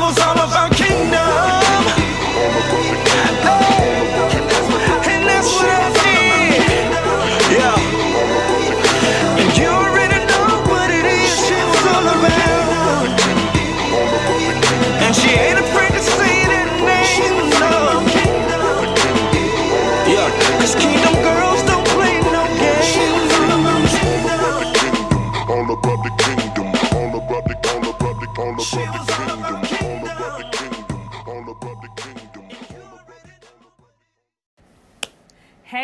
was all about kingdom.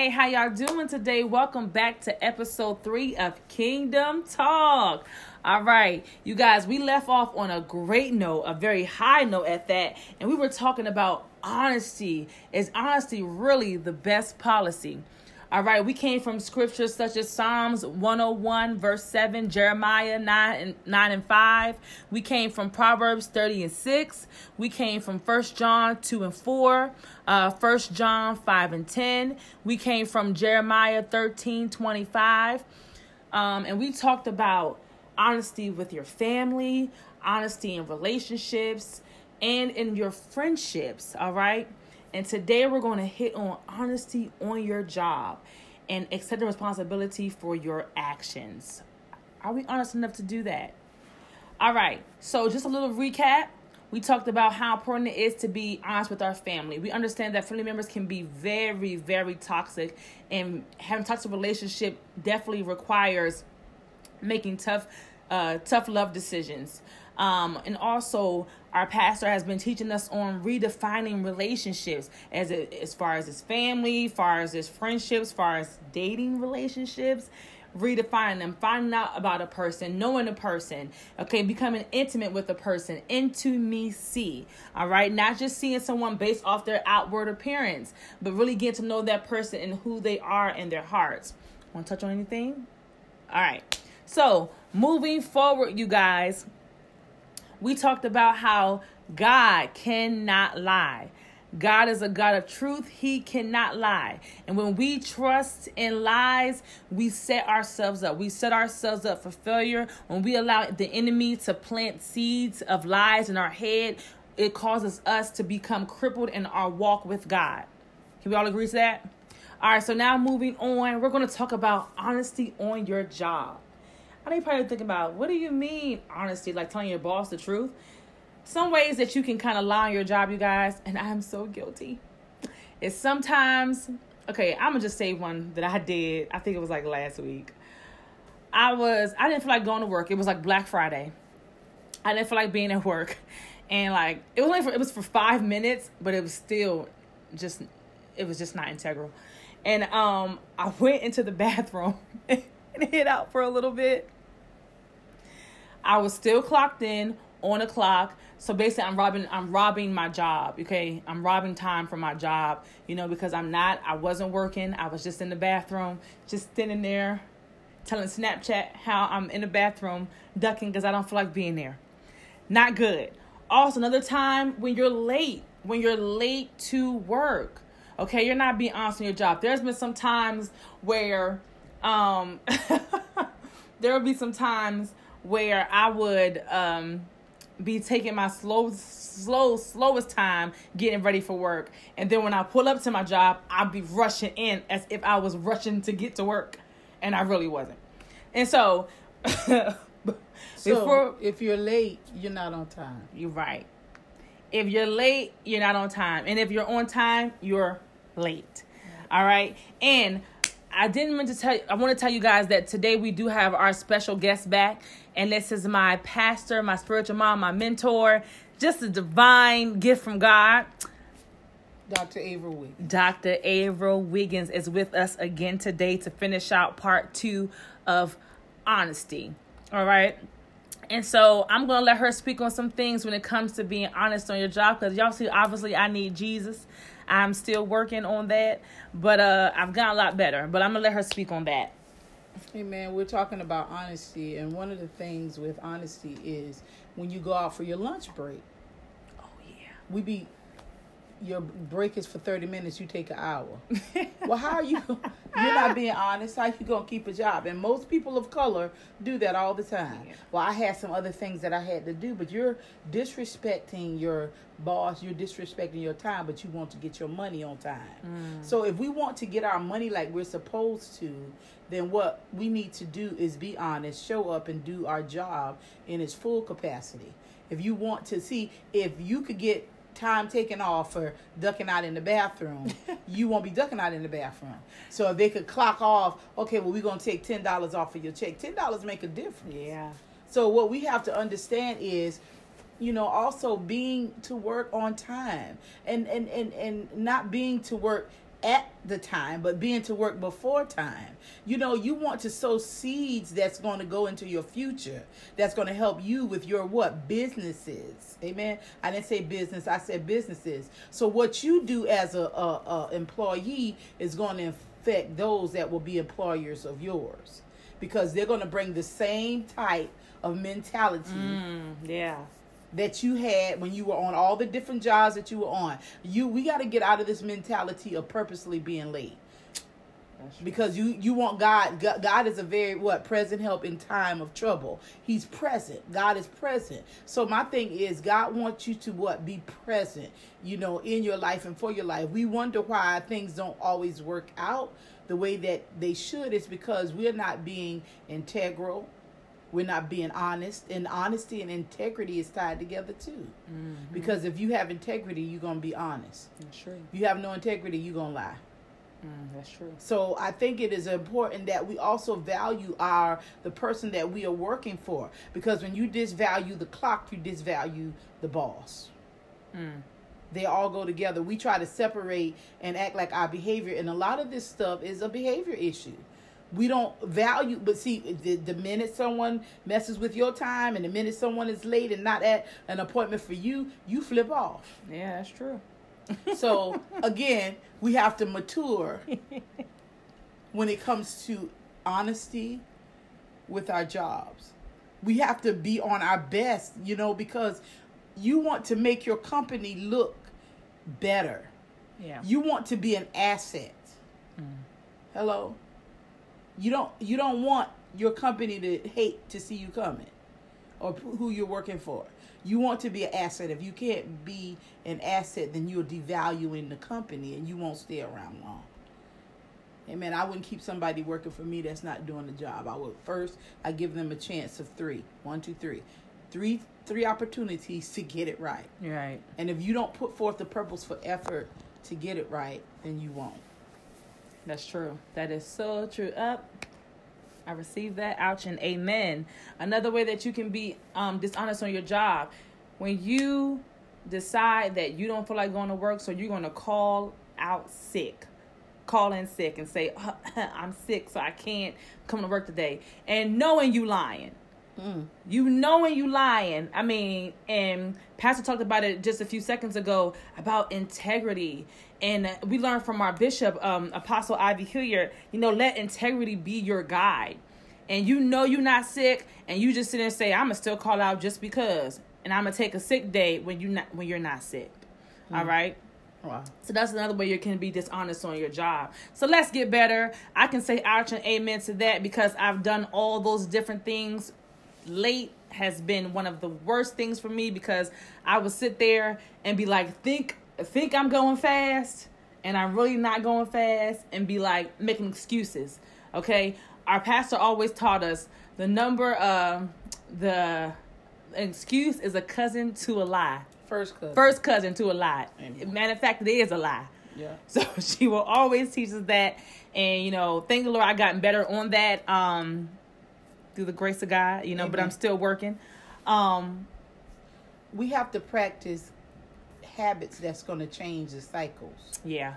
Hey, how y'all doing today? Welcome back to episode three of Kingdom Talk. All right, you guys, we left off on a great note, a very high note at that, and we were talking about honesty. Is honesty really the best policy? All right, we came from scriptures such as Psalms 101, verse 7, Jeremiah 9 and 9 and 5. We came from Proverbs 30 and 6. We came from 1 John 2 and 4, uh, 1 John 5 and 10. We came from Jeremiah 13, 25. Um, and we talked about honesty with your family, honesty in relationships, and in your friendships. All right. And today we're going to hit on honesty on your job and accepting responsibility for your actions. Are we honest enough to do that? All right. So, just a little recap. We talked about how important it is to be honest with our family. We understand that family members can be very, very toxic, and having toxic relationship definitely requires making tough, uh, tough love decisions. Um, and also, our pastor has been teaching us on redefining relationships as it, as far as his family, far as his friendships, far as dating relationships redefining them, finding out about a person, knowing a person, okay, becoming intimate with a person, into me see, all right, not just seeing someone based off their outward appearance, but really getting to know that person and who they are in their hearts. Want to touch on anything? All right, so moving forward, you guys, we talked about how God cannot lie. God is a God of truth. He cannot lie. And when we trust in lies, we set ourselves up. We set ourselves up for failure. When we allow the enemy to plant seeds of lies in our head, it causes us to become crippled in our walk with God. Can we all agree to that? All right, so now moving on, we're going to talk about honesty on your job. I know you're probably thinking about what do you mean honesty? Like telling your boss the truth? some ways that you can kind of lie on your job, you guys, and I'm so guilty. Is sometimes, okay, I'm gonna just say one that I did. I think it was like last week. I was, I didn't feel like going to work. It was like Black Friday. I didn't feel like being at work, and like it was only for it was for five minutes, but it was still just, it was just not integral. And um, I went into the bathroom and hid out for a little bit. I was still clocked in on a clock. So basically I'm robbing I'm robbing my job, okay? I'm robbing time from my job, you know, because I'm not I wasn't working. I was just in the bathroom, just standing there telling Snapchat how I'm in the bathroom ducking cuz I don't feel like being there. Not good. Also another time when you're late, when you're late to work. Okay, you're not being honest on your job. There's been some times where um there will be some times where I would um be taking my slow, slow, slowest time getting ready for work. And then when I pull up to my job, I'd be rushing in as if I was rushing to get to work. And I really wasn't. And so, So before, if you're late, you're not on time. you're right. If you're late, you're not on time. And if you're on time, you're late. All right. And I didn't mean to tell you, I want to tell you guys that today we do have our special guest back. And this is my pastor, my spiritual mom, my mentor, just a divine gift from God. Dr. Ava Wiggins. Dr. Averill Wiggins is with us again today to finish out part two of honesty. All right. And so I'm going to let her speak on some things when it comes to being honest on your job because y'all see, obviously, I need Jesus. I'm still working on that, but uh, I've gotten a lot better. But I'm going to let her speak on that. Hey man, we're talking about honesty, and one of the things with honesty is when you go out for your lunch break. Oh, yeah. We be your break is for 30 minutes, you take an hour. well, how are you? You're not being honest. How you gonna keep a job? And most people of color do that all the time. Yeah. Well, I had some other things that I had to do, but you're disrespecting your boss. You're disrespecting your time, but you want to get your money on time. Mm. So if we want to get our money like we're supposed to, then what we need to do is be honest, show up, and do our job in its full capacity. If you want to see, if you could get time taken off for ducking out in the bathroom, you won't be ducking out in the bathroom. So if they could clock off, okay, well we're gonna take ten dollars off of your check. Ten dollars make a difference. Yeah. So what we have to understand is, you know, also being to work on time and and and and not being to work at the time, but being to work before time. You know, you want to sow seeds that's going to go into your future. That's going to help you with your what businesses. Amen. I didn't say business. I said businesses. So what you do as a, a, a employee is going to affect those that will be employers of yours because they're going to bring the same type of mentality Mm, yeah. That you had when you were on all the different jobs that you were on. You we got to get out of this mentality of purposely being late because you you want God, God God is a very what present help in time of trouble. He's present. God is present. So my thing is God wants you to what be present, you know, in your life and for your life. We wonder why things don't always work out the way that they should. It's because we're not being integral. We're not being honest, and honesty and integrity is tied together too. Because if you have integrity, you're gonna be honest. That's true. If you have no integrity, you're gonna lie. Mm, that's true. So I think it is important that we also value our the person that we are working for because when you disvalue the clock, you disvalue the boss. Mm. They all go together. We try to separate and act like our behavior, and a lot of this stuff is a behavior issue. We don't value, but see, the, the minute someone messes with your time and the minute someone is late and not at an appointment for you, you flip off. Yeah, that's true. So again, we have to mature when it comes to honesty with our jobs. We have to be on our best, you know, because you want to make your company look better. Yeah. You want to be an asset. Mm. Hello. You don't you don't want your company to hate to see you coming or who you're working for. You want to be an asset. If you can't be an asset, then you're devaluing the company and you won't stay around long. Amen. I wouldn't keep somebody working for me that's not doing the job. I would first I give them a chance of three. One, two, three. Three three opportunities to get it right. Right. And if you don't put forth the purposeful effort to get it right, then you won't. That's true. That is so true. Up. I received that. Ouch and amen. Another way that you can be um, dishonest on your job, when you decide that you don't feel like going to work, so you're going to call out sick, call in sick, and say I'm sick, so I can't come to work today, and knowing you lying. You knowing you lying. I mean, and Pastor talked about it just a few seconds ago about integrity. And we learned from our bishop, um, Apostle I.V. Hilliard, you know, let integrity be your guide. And you know you're not sick, and you just sit there and say, "I'ma still call out just because," and I'ma take a sick day when you not when you're not sick. All right. Wow. So that's another way you can be dishonest on your job. So let's get better. I can say ouch and amen to that because I've done all those different things. Late has been one of the worst things for me because I would sit there and be like, think think I'm going fast and I'm really not going fast and be like making excuses. Okay? Our pastor always taught us the number um the excuse is a cousin to a lie. First cousin. First cousin to a lie. Amen. Matter of fact, it is a lie. Yeah. So she will always teach us that. And, you know, thank the Lord I gotten better on that um, through the grace of God, you know, but I'm still working. Um, We have to practice habits that's going to change the cycles. yeah.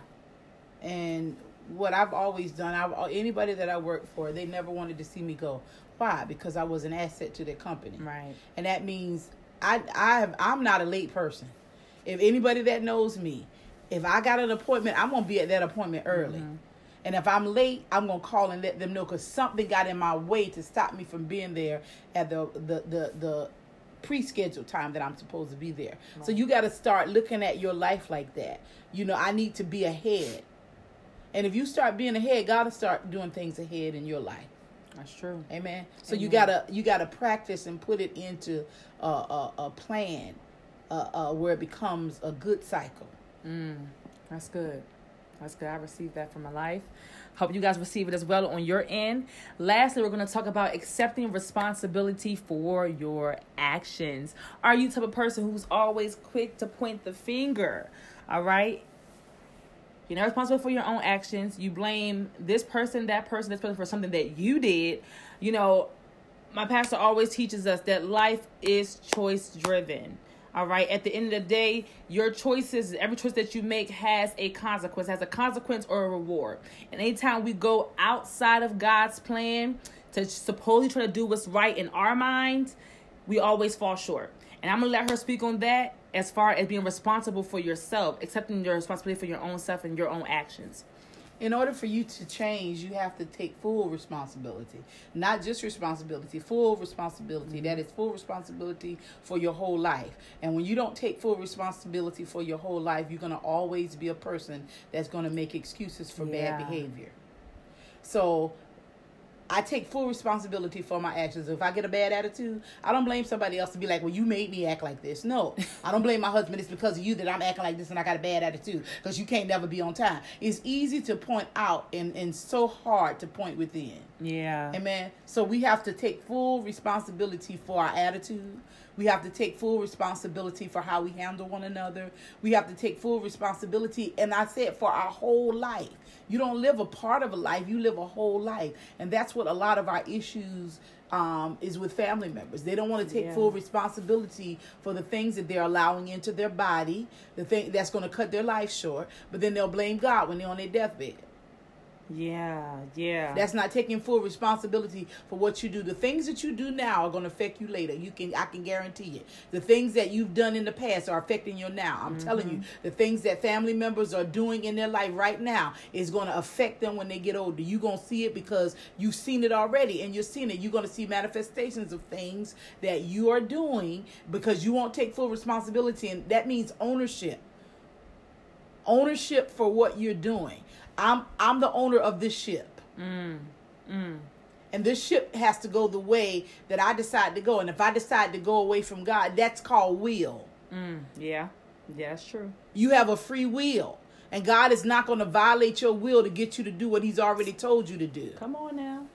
And what I've always done, I've anybody that I worked for, they never wanted to see me go. Why? Because I was an asset to their company. Right. and that means I I have, I'm not a late person. If anybody that knows me, if I got an appointment, I'm gonna be at that appointment early. And if I'm late, I'm gonna call and let them know because something got in my way to stop me from being there at the the the the pre-scheduled time that I'm supposed to be there. So you got to start looking at your life like that. You know, I need to be ahead. And if you start being ahead, God will start doing things ahead in your life. That's true. Amen. So you gotta you gotta practice and put it into a a, a plan, uh, uh, where it becomes a good cycle. That's good. That's good. I received that from my life. Hope you guys receive it as well on your end. Lastly, we're going to talk about accepting responsibility for your actions. Are you the type of person who's always quick to point the finger? All right. You're not responsible for your own actions. You blame this person, that person, this person for something that you did. You know, my pastor always teaches us that life is choice driven. All right. At the end of the day, your choices, every choice that you make has a consequence, has a consequence or a reward. And anytime we go outside of God's plan to supposedly try to do what's right in our minds, we always fall short. And I'm gonna let her speak on that as far as being responsible for yourself, accepting your responsibility for your own self and your own actions. In order for you to change, you have to take full responsibility. Not just responsibility, full responsibility. Mm-hmm. That is full responsibility for your whole life. And when you don't take full responsibility for your whole life, you're going to always be a person that's going to make excuses for Yeah. bad behavior. So I take full responsibility for my actions. If I get a bad attitude, I don't blame somebody else to be like, well, you made me act like this. No, I don't blame my husband. It's because of you that I'm acting like this and I got a bad attitude because you can't never be on time. It's easy to point out and, and so hard to point within. Yeah. Amen. So we have to take full responsibility for our attitude. We have to take full responsibility for how we handle one another. We have to take full responsibility, and I said for our whole life. You don't live a part of a life; you live a whole life, and that's what a lot of our issues um, is with family members. They don't want to take Yeah. full responsibility for the things that they're allowing into their body, the thing that's going to cut their life short. But then they'll blame God when they're on their deathbed. Yeah. Yeah. That's not taking full responsibility for what you do. The things that you do now are going to affect you later. You can, I can guarantee it. The things that you've done in the past are affecting you now. I'm mm-hmm. telling you, the things that family members are doing in their life right now is going to affect them when they get older. You're going to see it because you've seen it already, and you're seeing it. You're going to see manifestations of things that you are doing because you won't take full responsibility, and that means ownership ownership for what you're doing. I'm I'm the owner of this ship. Mm, mm. And this ship has to go the way that I decide to go. And if I decide to go away from God, that's called will. Mm, yeah. Yeah, that's true. You have a free will. And God is not going to violate your will to get you to do what He's already told you to do. Come on now.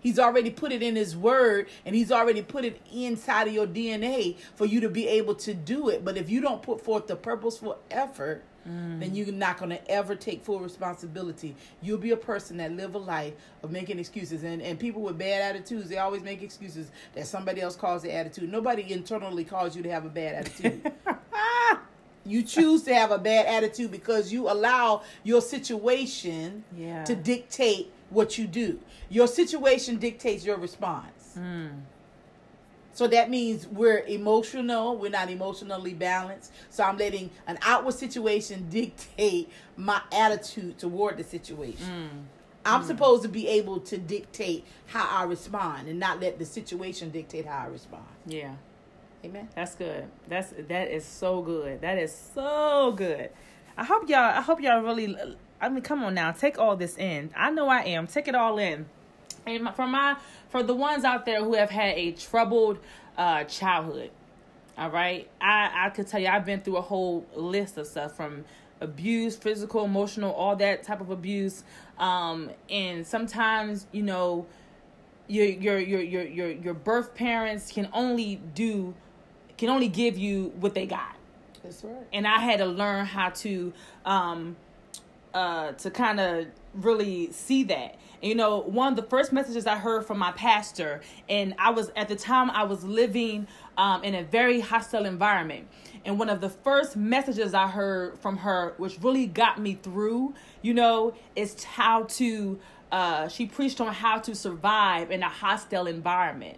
He's already put it in His Word and He's already put it inside of your DNA for you to be able to do it. But if you don't put forth the purposeful effort, mm. then you're not going to ever take full responsibility. You'll be a person that live a life of making excuses. And, and people with bad attitudes, they always make excuses that somebody else calls the attitude. Nobody internally calls you to have a bad attitude. You choose to have a bad attitude because you allow your situation Yeah. to dictate what you do. Your situation dictates your response. Hmm. So that means we're emotional, we're not emotionally balanced. So I'm letting an outward situation dictate my attitude toward the situation. Hmm. I'm supposed to be able to dictate how I respond and not let the situation dictate how I respond. Yeah. Amen. That's good. That's that is so good. That is so good. I hope y'all. I hope y'all really. I mean, come on now, take all this in. I know I am. Take it all in. And for my for the ones out there who have had a troubled uh, childhood, all right. I I could tell you I've been through a whole list of stuff from abuse, physical, emotional, all that type of abuse. Um, and sometimes you know your your your your your your birth parents can only do can only give you what they got. That's right. and i had to learn how to um uh to kind of really see that. And, you know one of the first messages i heard from my pastor and i was at the time i was living um in a very hostile environment. And one of the first messages i heard from her which really got me through you know is how to uh she preached on how to survive in a hostile environment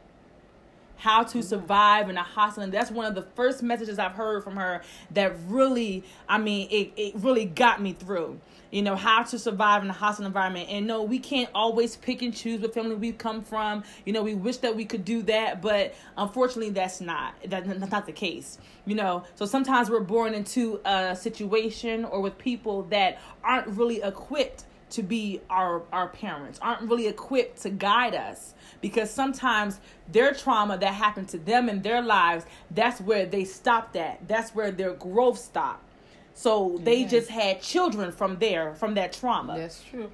how to survive in a hostile. And that's one of the first messages I've heard from her that really, I mean, it, it really got me through. You know, how to survive in a hostile environment. And no, we can't always pick and choose what family we come from. You know, we wish that we could do that, but unfortunately, that's not that, that's not the case. You know, so sometimes we're born into a situation or with people that aren't really equipped to be our our parents aren't really equipped to guide us because sometimes their trauma that happened to them in their lives that's where they stopped at that's where their growth stopped so they Amen. just had children from there from that trauma That's true.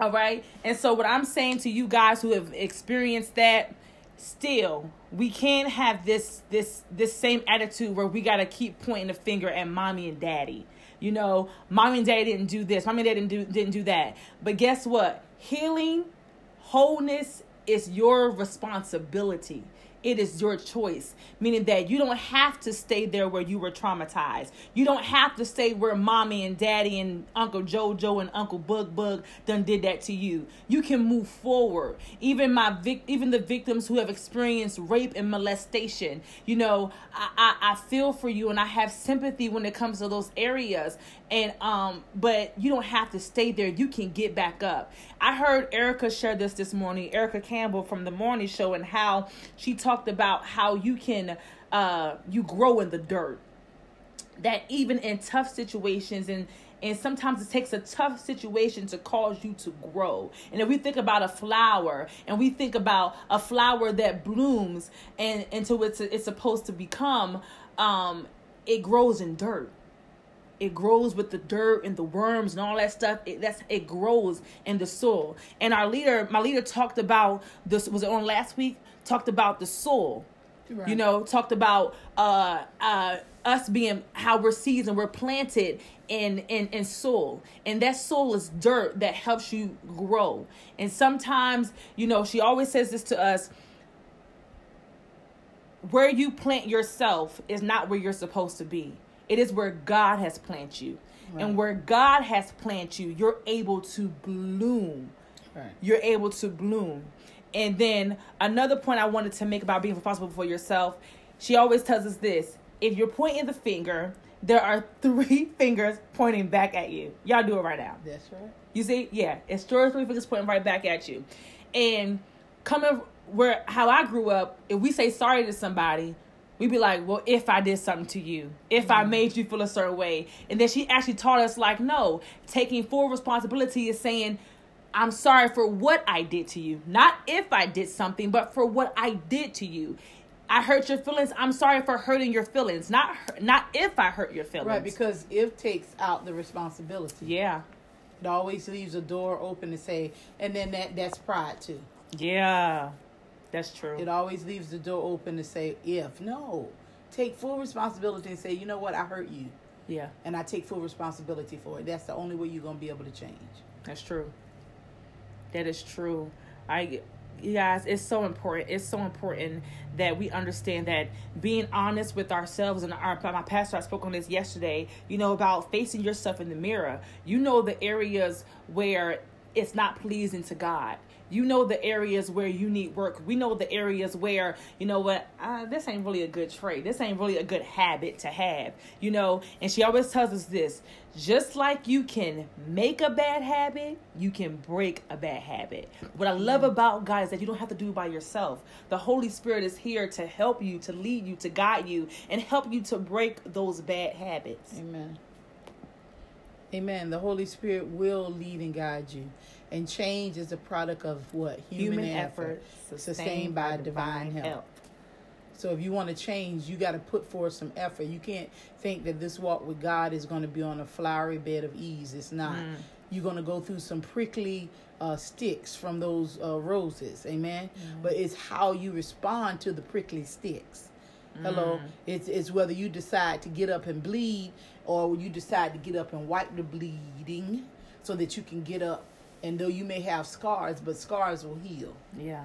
all right. And so what I'm saying to you guys who have experienced that, still, we can't have this this this same attitude where we gotta keep pointing the finger at mommy and daddy. You know, mommy and daddy didn't do this, mommy and daddy didn't do didn't do that. But guess what? Healing, wholeness is your responsibility. It is your choice, meaning that you don't have to stay there where you were traumatized. You don't have to stay where mommy and daddy and Uncle Jojo and Uncle Bug Bug done did that to you. You can move forward. Even my vic- even the victims who have experienced rape and molestation, you know, I, I I feel for you and I have sympathy when it comes to those areas. And um, but you don't have to stay there. You can get back up. I heard Erica share this this morning. Erica Campbell from the morning show and how she talked about how you can uh you grow in the dirt that even in tough situations and and sometimes it takes a tough situation to cause you to grow. And if we think about a flower and we think about a flower that blooms and until it's it's supposed to become um it grows in dirt. It grows with the dirt and the worms and all that stuff. It that's it grows in the soil. And our leader, my leader talked about this was it on last week? Talked about the soil Right. you know talked about uh uh us being how we're seasoned we're planted in in in soil and that soil is dirt that helps you grow and sometimes you know she always says this to us where you plant yourself is not where you're supposed to be it is where god has planted you Right. and where god has planted you you're able to bloom Right. you're able to bloom. And then another point I wanted to make about being responsible for yourself, she always tells us this if you're pointing the finger, there are three fingers pointing back at you. Y'all do it right now. That's right. You see? Yeah. It's three three fingers pointing right back at you. And coming where how I grew up, if we say sorry to somebody, we'd be like, well, if I did something to you, if I mm-hmm. made you feel a certain way. And then she actually taught us, like, no, taking full responsibility is saying, I'm sorry for what I did to you. Not if I did something, but for what I did to you. I hurt your feelings. I'm sorry for hurting your feelings. Not not if I hurt your feelings. Right, because if takes out the responsibility. yeah. It always leaves a door open to say, and then that that's pride too. Yeah. That's true. It always leaves the door open to say, if no, take full responsibility and say, you know what, I hurt you, yeah. and I take full responsibility for it. That's the only way you're gonna be able to change. That's true. That is true. I you guys, it's so important. It's so important that we understand that being honest with ourselves and our my pastor I spoke on this yesterday, you know, about facing yourself in the mirror. You know the areas where it's not pleasing to God. You know the areas where you need work. We know the areas where, you know what, uh, this ain't really a good trait. This ain't really a good habit to have, you know. And she always tells us this just like you can make a bad habit, you can break a bad habit. What I love about God is that you don't have to do it by yourself. The Holy Spirit is here to help you, to lead you, to guide you, and help you to break those bad habits. Amen. Amen. The Holy Spirit will lead and guide you. And change is a product of what? Human, effort, sustained by divine help. So if you want to change, you got to put forth some effort. You can't think that this walk with God is going to be on a flowery bed of ease. It's not. Mm. You're going to go through some prickly uh, sticks from those uh, roses. Amen. Mm. But it's how you respond to the prickly sticks. Hello. Mm. It's it's whether you decide to get up and bleed or you decide to get up and wipe the bleeding so that you can get up. And though you may have scars, but scars will heal. Yeah.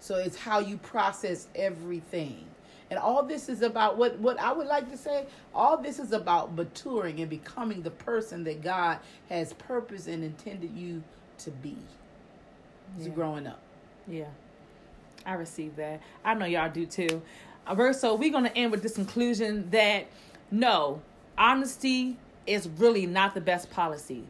So it's how you process everything. And all this is about what what I would like to say, all this is about maturing and becoming the person that God has purpose and intended you to be. Yeah. growing up. Yeah. I receive that. I know y'all do too. Uh, So we're gonna end with this conclusion that no, honesty is really not the best policy.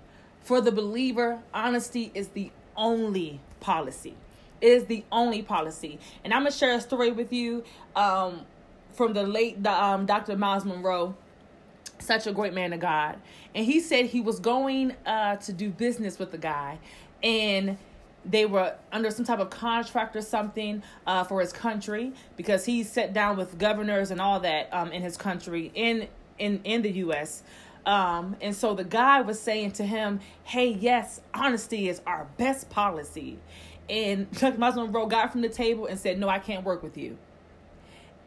For the believer, honesty is the only policy. It is the only policy. And I'm gonna share a story with you um, from the late um, Dr. Myles Munroe such a great man of God. And he said he was going uh, to do business with the guy, and they were under some type of contract or something uh, for his country because he sat down with governors and all that um, in his country in in in the U.S. Um, and so the guy was saying to him, "Hey, yes, honesty is our best policy." And Chuck Munroe got from the table and said, "No, I can't work with you."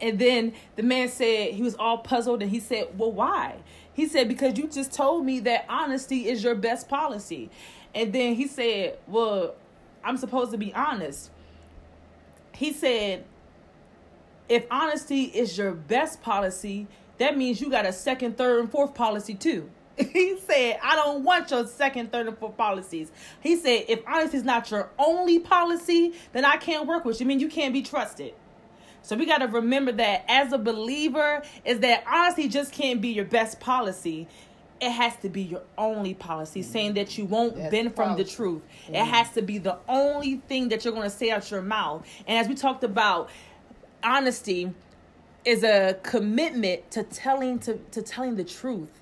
And then the man said he was all puzzled and he said, Well, why? He said, Because you just told me that honesty is your best policy. And then he said, Well, I'm supposed to be honest. He said, If honesty is your best policy, that means you got a second, third, and fourth policy too. He said, I don't want your second, third, and fourth policies. He said, if honesty is not your only policy, then I can't work with you. I mean, you can't be trusted. So we got to remember that as a believer, is that honesty just can't be your best policy. It has to be your only policy, mm-hmm. saying that you won't That's bend from the truth. It mm-hmm. has to be the only thing that you're going to say out your mouth. And as we talked about, honesty is a commitment to telling to, to telling the truth.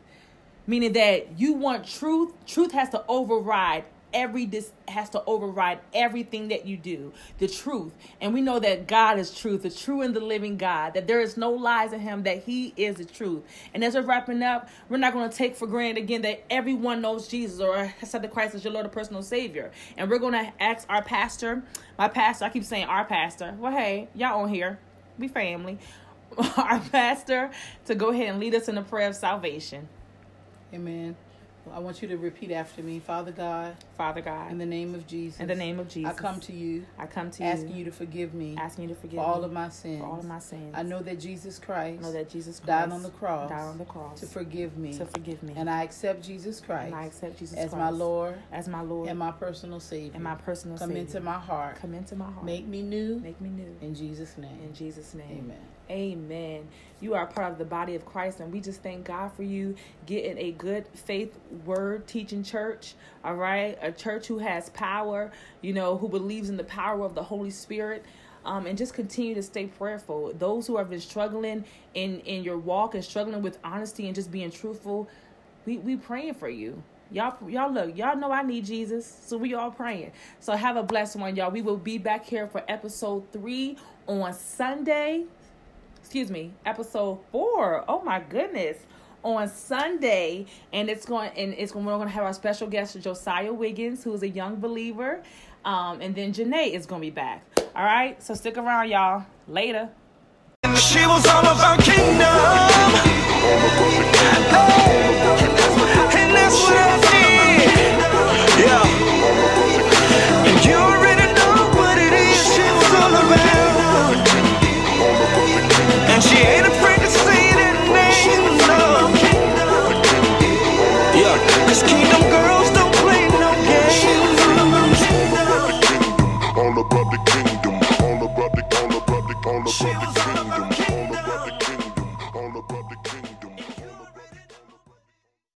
Meaning that you want truth truth has to override every dis has to override everything that you do the truth. And we know that god is truth the true and the living god that there is no lies in him that he is the truth. And as we're wrapping up we're not going to take for granted again that everyone knows jesus or has said the christ as your lord and personal savior. And we're going to ask our pastor my pastor i keep saying our pastor. Well hey y'all on here we family our pastor to go ahead and lead us in the prayer of salvation Amen. Well, I want you to repeat after me. Father God, Father God, in the name of Jesus. in the name of Jesus, I come to you I come to asking you, Asking you to forgive me asking you to forgive for all me of my sins. for all of my sins. I know that Jesus Christ I know that Jesus Christ died on the cross died on the cross to forgive me. to forgive me, And I accept Jesus Christ and I accept Jesus as Christ my Lord as my Lord and my personal Savior. and my personal Come Savior. Come into my heart. come into my heart, Make me new. make me new. In Jesus' name. In Jesus' name. Amen. Amen. You are part of the body of Christ, and we just thank God for you getting a good faith word teaching church. All right, a church who has power, you know, who believes in the power of the Holy Spirit. Um, and just continue to stay prayerful. Those who have been struggling in in your walk and struggling with honesty and just being truthful, we we praying for you. Y'all, y'all look, y'all know I need Jesus, so we all praying. So have a blessed one, y'all. We will be back here for episode three on Sunday excuse me, episode four. Oh my goodness. On Sunday, and it's going and it's going we're gonna have our special guest Josiah Wiggins, who is a young believer. Um, and then Janae is gonna be back. All right, so stick around, y'all. Later. She was all about kingdom. And that's what I. Yeah. All about the kingdom.